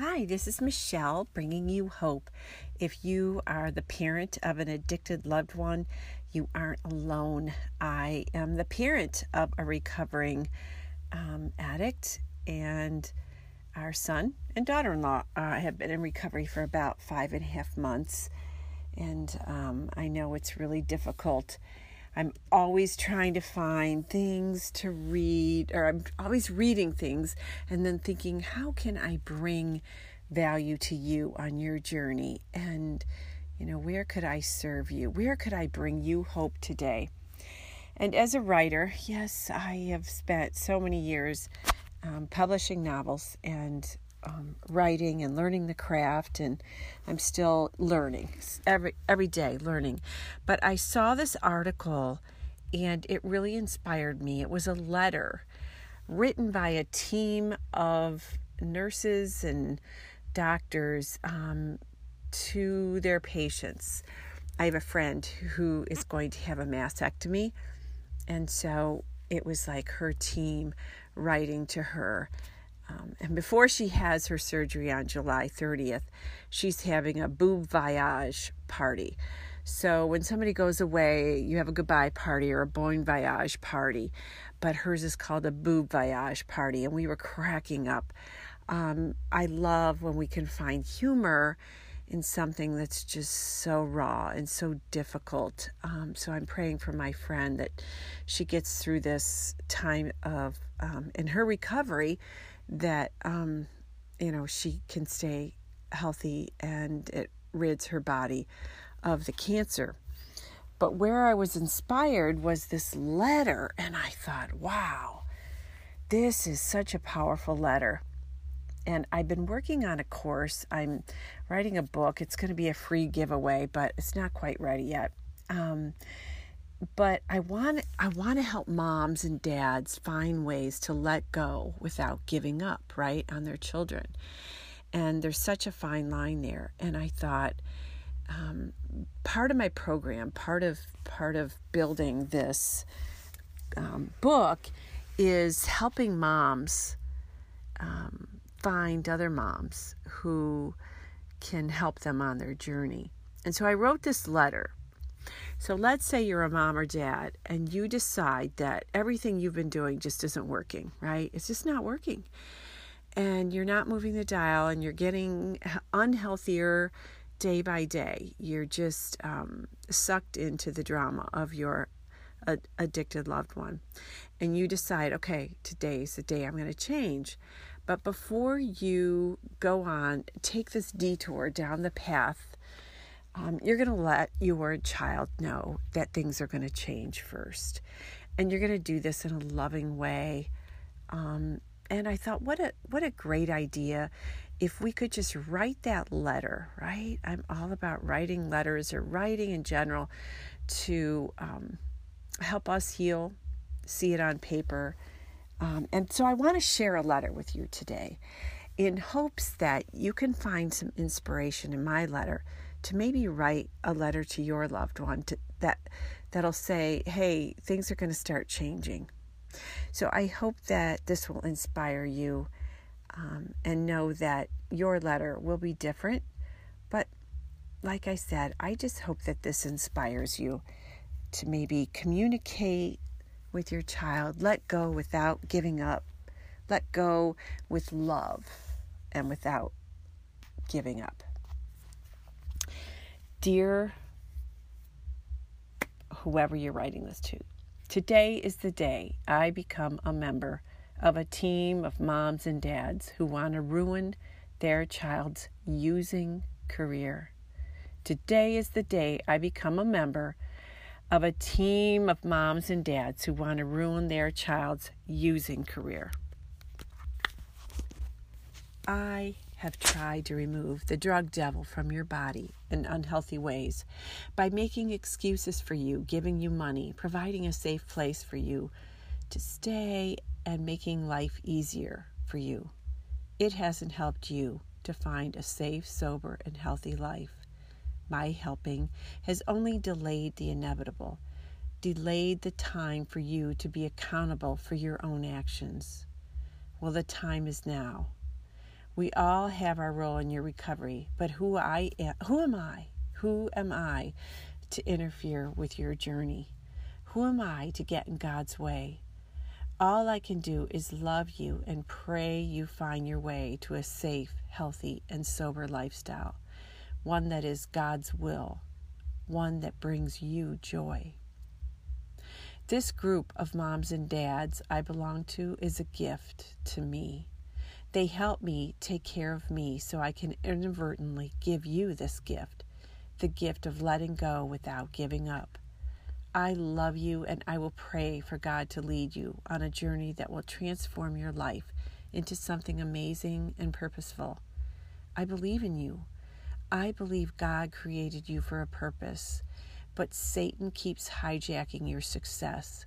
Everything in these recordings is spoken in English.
Hi, this is Michelle bringing you hope. If you are the parent of an addicted loved one, you aren't alone. I am the parent of a recovering um, addict, and our son and daughter in law uh, have been in recovery for about five and a half months. And um, I know it's really difficult. I'm always trying to find things to read, or I'm always reading things and then thinking, how can I bring value to you on your journey? And, you know, where could I serve you? Where could I bring you hope today? And as a writer, yes, I have spent so many years um, publishing novels and um, writing and learning the craft, and I'm still learning every every day, learning. But I saw this article, and it really inspired me. It was a letter written by a team of nurses and doctors um, to their patients. I have a friend who is going to have a mastectomy, and so it was like her team writing to her um, and before she has her surgery on July 30th, she's having a boob voyage party. So when somebody goes away, you have a goodbye party or a bon voyage party, but hers is called a boob voyage party, and we were cracking up. Um, I love when we can find humor in something that's just so raw and so difficult. Um, so I'm praying for my friend that she gets through this time of um, in her recovery that um, you know she can stay healthy and it rids her body of the cancer. But where I was inspired was this letter, and I thought, wow, this is such a powerful letter. And I've been working on a course. I'm writing a book. It's going to be a free giveaway, but it's not quite ready yet. Um, but I want I want to help moms and dads find ways to let go without giving up, right, on their children. And there's such a fine line there. And I thought um, part of my program, part of part of building this um, book, is helping moms um, find other moms who can help them on their journey. And so I wrote this letter so let's say you're a mom or dad and you decide that everything you've been doing just isn't working, right? It's just not working. And you're not moving the dial and you're getting unhealthier day by day. You're just um, sucked into the drama of your addicted loved one. And you decide, okay, today's the day I'm going to change. But before you go on, take this detour down the path um, you're going to let your child know that things are going to change first. And you're going to do this in a loving way. Um, and I thought, what a what a great idea if we could just write that letter, right? I'm all about writing letters or writing in general to um, help us heal, see it on paper. Um, and so I want to share a letter with you today in hopes that you can find some inspiration in my letter to maybe write a letter to your loved one to, that that'll say, "Hey, things are going to start changing." So I hope that this will inspire you, um, and know that your letter will be different. But like I said, I just hope that this inspires you to maybe communicate with your child, let go without giving up, let go with love and without giving up. Dear whoever you're writing this to, today is the day I become a member of a team of moms and dads who want to ruin their child's using career. Today is the day I become a member of a team of moms and dads who want to ruin their child's using career. I have tried to remove the drug devil from your body in unhealthy ways by making excuses for you, giving you money, providing a safe place for you to stay, and making life easier for you. It hasn't helped you to find a safe, sober, and healthy life. My helping has only delayed the inevitable, delayed the time for you to be accountable for your own actions. Well, the time is now We all have our role in your recovery, but who I am, who am I? Who am I to interfere with your journey? Who am I to get in God's way? All I can do is love you and pray you find your way to a safe, healthy, and sober lifestyle, one that is God's will, one that brings you joy. This group of moms and dads I belong to is a gift to me. They help me take care of me so I can inadvertently give you this gift the gift of letting go without giving up. I love you and I will pray for God to lead you on a journey that will transform your life into something amazing and purposeful. I believe in you. I believe God created you for a purpose, but Satan keeps hijacking your success.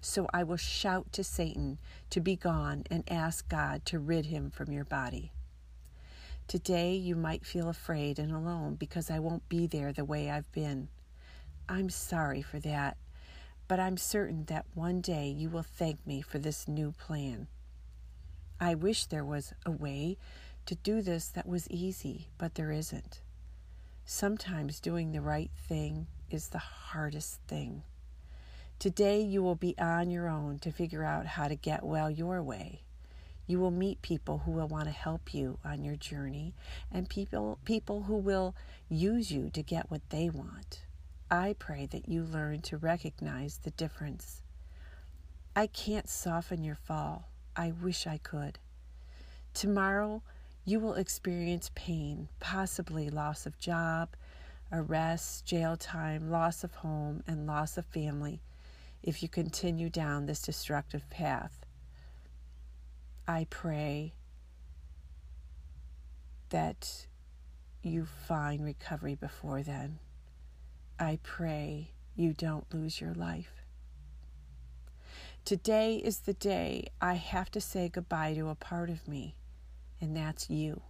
So I will shout to Satan to be gone and ask God to rid him from your body. Today you might feel afraid and alone because I won't be there the way I've been. I'm sorry for that, but I'm certain that one day you will thank me for this new plan. I wish there was a way to do this that was easy, but there isn't. Sometimes doing the right thing is the hardest thing. Today you will be on your own to figure out how to get well your way. You will meet people who will want to help you on your journey and people people who will use you to get what they want. I pray that you learn to recognize the difference. I can't soften your fall. I wish I could. Tomorrow, you will experience pain, possibly loss of job, arrest, jail time, loss of home, and loss of family if you continue down this destructive path. I pray that you find recovery before then. I pray you don't lose your life. Today is the day I have to say goodbye to a part of me, and that's you.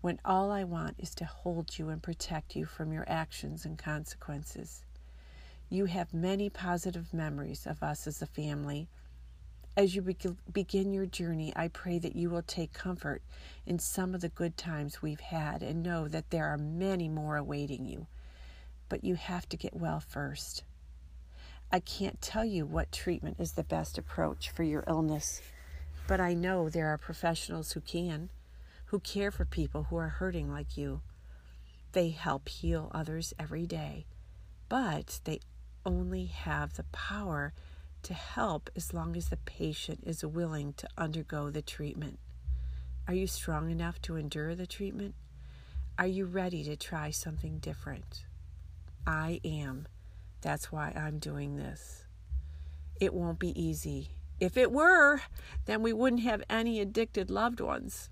When all I want is to hold you and protect you from your actions and consequences. You have many positive memories of us as a family. As you begin your journey, I pray that you will take comfort in some of the good times we've had and know that there are many more awaiting you but you have to get well first. I can't tell you what treatment is the best approach for your illness, but I know there are professionals who can, who care for people who are hurting like you. They help heal others every day, but they only have the power to help as long as the patient is willing to undergo the treatment. Are you strong enough to endure the treatment? Are you ready to try something different? I am. That's why I'm doing this. It won't be easy. If it were, then we wouldn't have any addicted loved ones.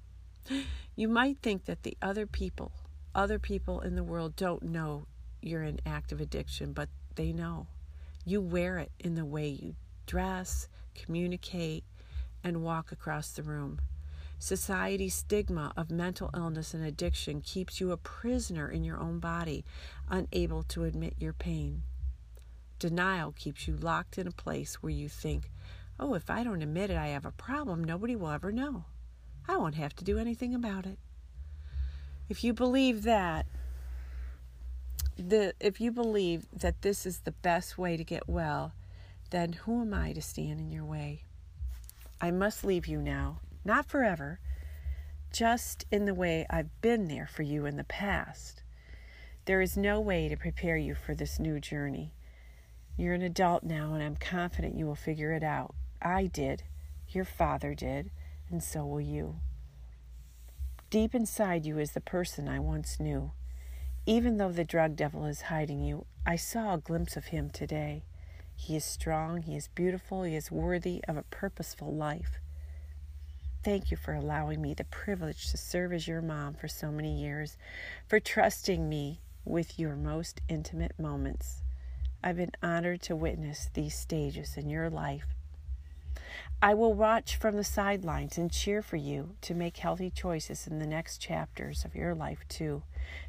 You might think that the other people, other people in the world don't know you're in active addiction, but they know. You wear it in the way you dress, communicate, and walk across the room. Society's stigma of mental illness and addiction keeps you a prisoner in your own body, unable to admit your pain. Denial keeps you locked in a place where you think, oh, if I don't admit it, I have a problem, nobody will ever know. I won't have to do anything about it. If you believe that, the, if you believe that this is the best way to get well, then who am I to stand in your way? I must leave you now not forever, just in the way I've been there for you in the past. There is no way to prepare you for this new journey. You're an adult now, and I'm confident you will figure it out. I did, your father did, and so will you. Deep inside you is the person I once knew. Even though the drug devil is hiding you, I saw a glimpse of him today. He is strong, he is beautiful, he is worthy of a purposeful life. Thank you for allowing me the privilege to serve as your mom for so many years, for trusting me with your most intimate moments. I've been honored to witness these stages in your life. I will watch from the sidelines and cheer for you to make healthy choices in the next chapters of your life, too,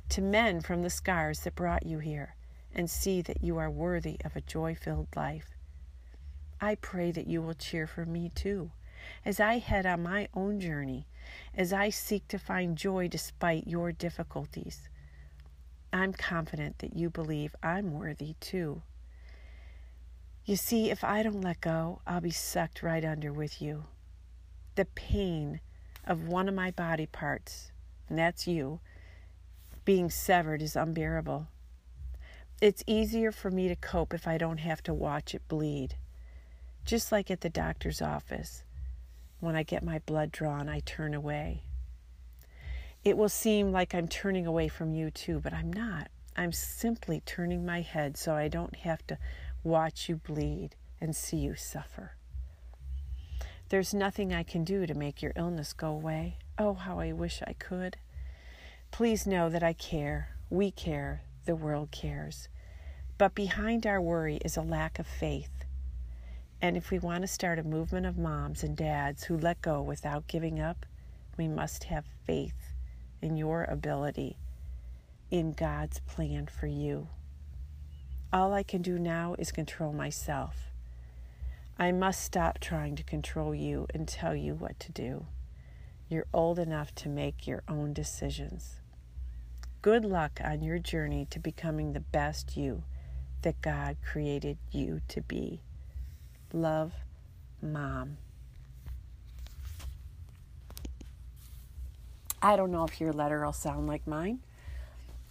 to mend from the scars that brought you here and see that you are worthy of a joy filled life. I pray that you will cheer for me, too as I head on my own journey as I seek to find joy despite your difficulties. I'm confident that you believe I'm worthy too. You see, if I don't let go, I'll be sucked right under with you. The pain of one of my body parts, and that's you, being severed is unbearable. It's easier for me to cope if I don't have to watch it bleed. Just like at the doctor's office. When I get my blood drawn, I turn away. It will seem like I'm turning away from you too, but I'm not. I'm simply turning my head so I don't have to watch you bleed and see you suffer. There's nothing I can do to make your illness go away. Oh, how I wish I could. Please know that I care. We care. The world cares. But behind our worry is a lack of faith. And if we want to start a movement of moms and dads who let go without giving up, we must have faith in your ability, in God's plan for you. All I can do now is control myself. I must stop trying to control you and tell you what to do. You're old enough to make your own decisions. Good luck on your journey to becoming the best you that God created you to be. Love, Mom. I don't know if your letter will sound like mine.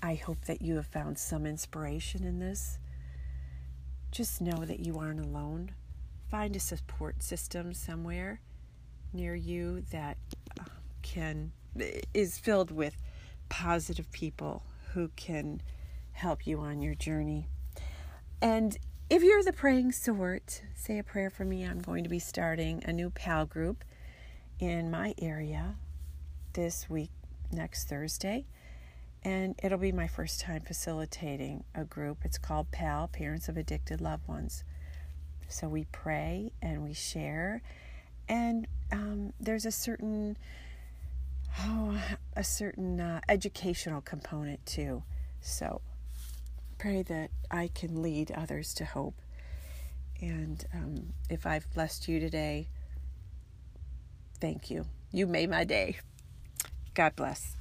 I hope that you have found some inspiration in this. Just know that you aren't alone. Find a support system somewhere near you that uh, can is filled with positive people who can help you on your journey. And if you're the praying sort, say a prayer for me. I'm going to be starting a new PAL group in my area this week, next Thursday. And it'll be my first time facilitating a group. It's called PAL, Parents of Addicted Loved Ones. So we pray and we share. And um, there's a certain, oh, a certain uh, educational component too. So pray that I can lead others to hope. And um, if I've blessed you today, thank you. You made my day. God bless.